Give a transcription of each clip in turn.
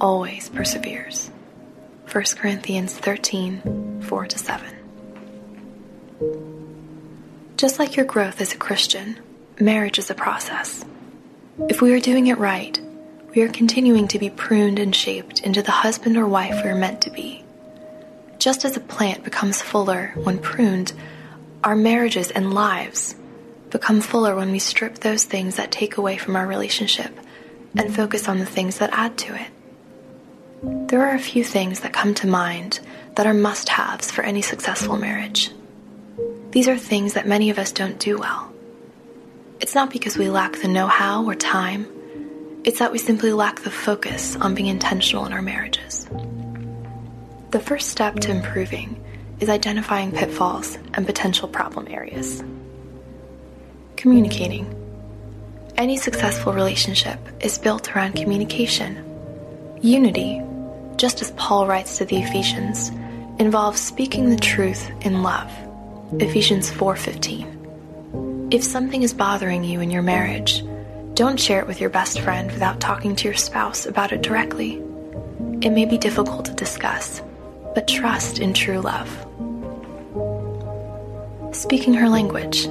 always perseveres. 1 Corinthians 13 4 7. Just like your growth as a Christian, marriage is a process. If we are doing it right, we are continuing to be pruned and shaped into the husband or wife we are meant to be. Just as a plant becomes fuller when pruned, our marriages and lives become fuller when we strip those things that take away from our relationship and focus on the things that add to it. There are a few things that come to mind that are must haves for any successful marriage. These are things that many of us don't do well. It's not because we lack the know how or time, it's that we simply lack the focus on being intentional in our marriages. The first step to improving is identifying pitfalls and potential problem areas. Communicating. Any successful relationship is built around communication. Unity just as Paul writes to the Ephesians, involves speaking the truth in love. Ephesians 4:15. If something is bothering you in your marriage, don't share it with your best friend without talking to your spouse about it directly. It may be difficult to discuss, but trust in true love. Speaking her language.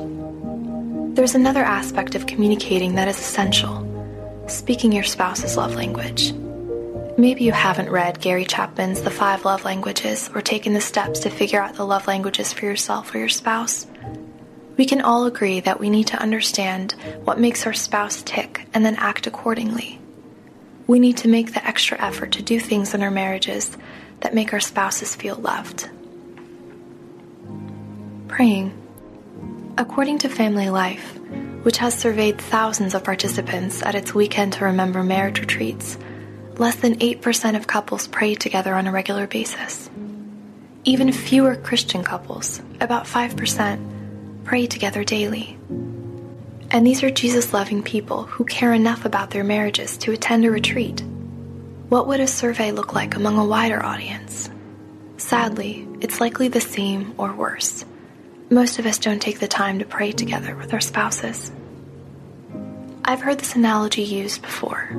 There's another aspect of communicating that is essential speaking your spouse's love language. Maybe you haven't read Gary Chapman's The Five Love Languages or taken the steps to figure out the love languages for yourself or your spouse. We can all agree that we need to understand what makes our spouse tick and then act accordingly. We need to make the extra effort to do things in our marriages that make our spouses feel loved. Praying. According to Family Life, which has surveyed thousands of participants at its Weekend to Remember marriage retreats, less than 8% of couples pray together on a regular basis. Even fewer Christian couples, about 5%, pray together daily. And these are Jesus loving people who care enough about their marriages to attend a retreat. What would a survey look like among a wider audience? Sadly, it's likely the same or worse. Most of us don't take the time to pray together with our spouses. I've heard this analogy used before.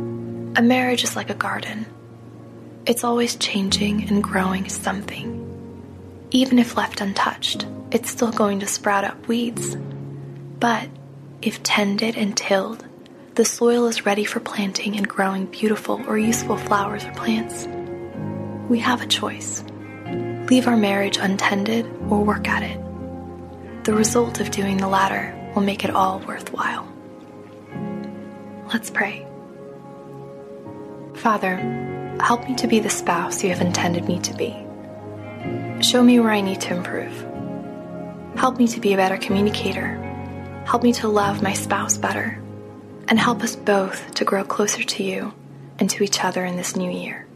A marriage is like a garden. It's always changing and growing something. Even if left untouched, it's still going to sprout up weeds. But if tended and tilled, the soil is ready for planting and growing beautiful or useful flowers or plants. We have a choice leave our marriage untended or work at it. The result of doing the latter will make it all worthwhile. Let's pray. Father, help me to be the spouse you have intended me to be. Show me where I need to improve. Help me to be a better communicator. Help me to love my spouse better. And help us both to grow closer to you and to each other in this new year.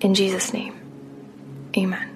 In Jesus' name, amen.